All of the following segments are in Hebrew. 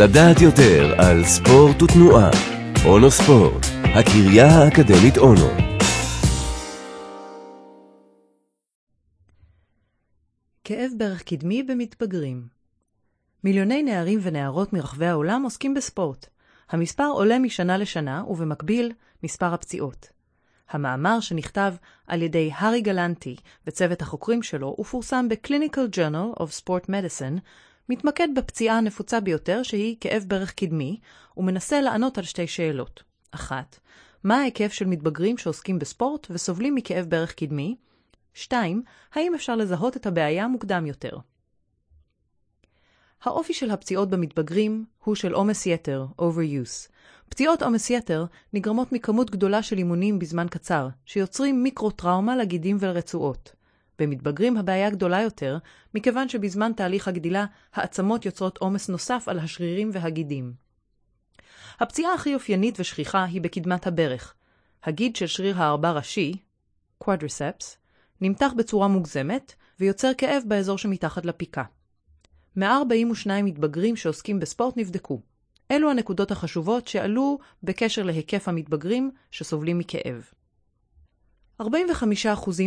לדעת יותר על ספורט ותנועה. אונו ספורט, הקריה האקדמית אונו. כאב ברך קדמי במתבגרים מיליוני נערים ונערות מרחבי העולם עוסקים בספורט. המספר עולה משנה לשנה, ובמקביל, מספר הפציעות. המאמר שנכתב על ידי הארי גלנטי וצוות החוקרים שלו ופורסם ב-Clinical Journal of Sport Medicine, מתמקד בפציעה הנפוצה ביותר שהיא כאב ברך קדמי, ומנסה לענות על שתי שאלות. אחת, מה ההיקף של מתבגרים שעוסקים בספורט וסובלים מכאב ברך קדמי? שתיים, האם אפשר לזהות את הבעיה מוקדם יותר? האופי של הפציעות במתבגרים הוא של עומס יתר, overuse. פציעות עומס יתר נגרמות מכמות גדולה של אימונים בזמן קצר, שיוצרים מיקרו-טראומה לגידים ולרצועות. במתבגרים הבעיה גדולה יותר, מכיוון שבזמן תהליך הגדילה, העצמות יוצרות עומס נוסף על השרירים והגידים. הפציעה הכי אופיינית ושכיחה היא בקדמת הברך. הגיד של שריר הארבע ראשי, quadriceps, נמתח בצורה מוגזמת, ויוצר כאב באזור שמתחת לפיקה. 142 מתבגרים שעוסקים בספורט נבדקו. אלו הנקודות החשובות שעלו בקשר להיקף המתבגרים שסובלים מכאב. 45%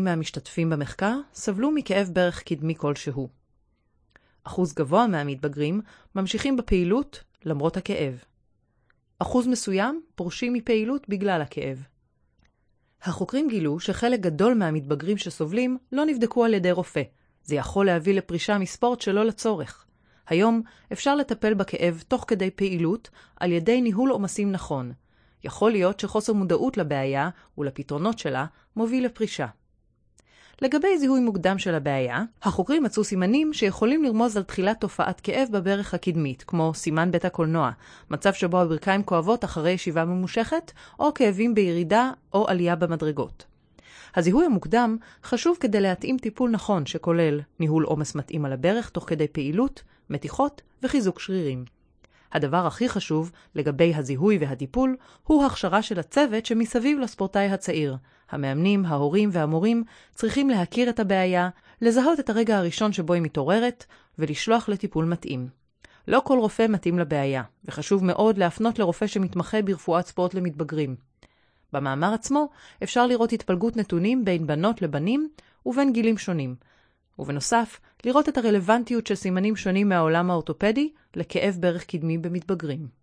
מהמשתתפים במחקר סבלו מכאב ברך קדמי כלשהו. אחוז גבוה מהמתבגרים ממשיכים בפעילות למרות הכאב. אחוז מסוים פורשים מפעילות בגלל הכאב. החוקרים גילו שחלק גדול מהמתבגרים שסובלים לא נבדקו על ידי רופא. זה יכול להביא לפרישה מספורט שלא לצורך. היום אפשר לטפל בכאב תוך כדי פעילות על ידי ניהול עומסים נכון. יכול להיות שחוסר מודעות לבעיה ולפתרונות שלה מוביל לפרישה. לגבי זיהוי מוקדם של הבעיה, החוקרים מצאו סימנים שיכולים לרמוז על תחילת תופעת כאב בברך הקדמית, כמו סימן בית הקולנוע, מצב שבו הברכיים כואבות אחרי ישיבה ממושכת, או כאבים בירידה או עלייה במדרגות. הזיהוי המוקדם חשוב כדי להתאים טיפול נכון שכולל ניהול עומס מתאים על הברך תוך כדי פעילות, מתיחות וחיזוק שרירים. הדבר הכי חשוב לגבי הזיהוי והטיפול הוא הכשרה של הצוות שמסביב לספורטאי הצעיר. המאמנים, ההורים והמורים צריכים להכיר את הבעיה, לזהות את הרגע הראשון שבו היא מתעוררת ולשלוח לטיפול מתאים. לא כל רופא מתאים לבעיה, וחשוב מאוד להפנות לרופא שמתמחה ברפואת ספורט למתבגרים. במאמר עצמו אפשר לראות התפלגות נתונים בין בנות לבנים ובין גילים שונים, ובנוסף, לראות את הרלוונטיות של סימנים שונים מהעולם האורתופדי לכאב ברך קדמי במתבגרים.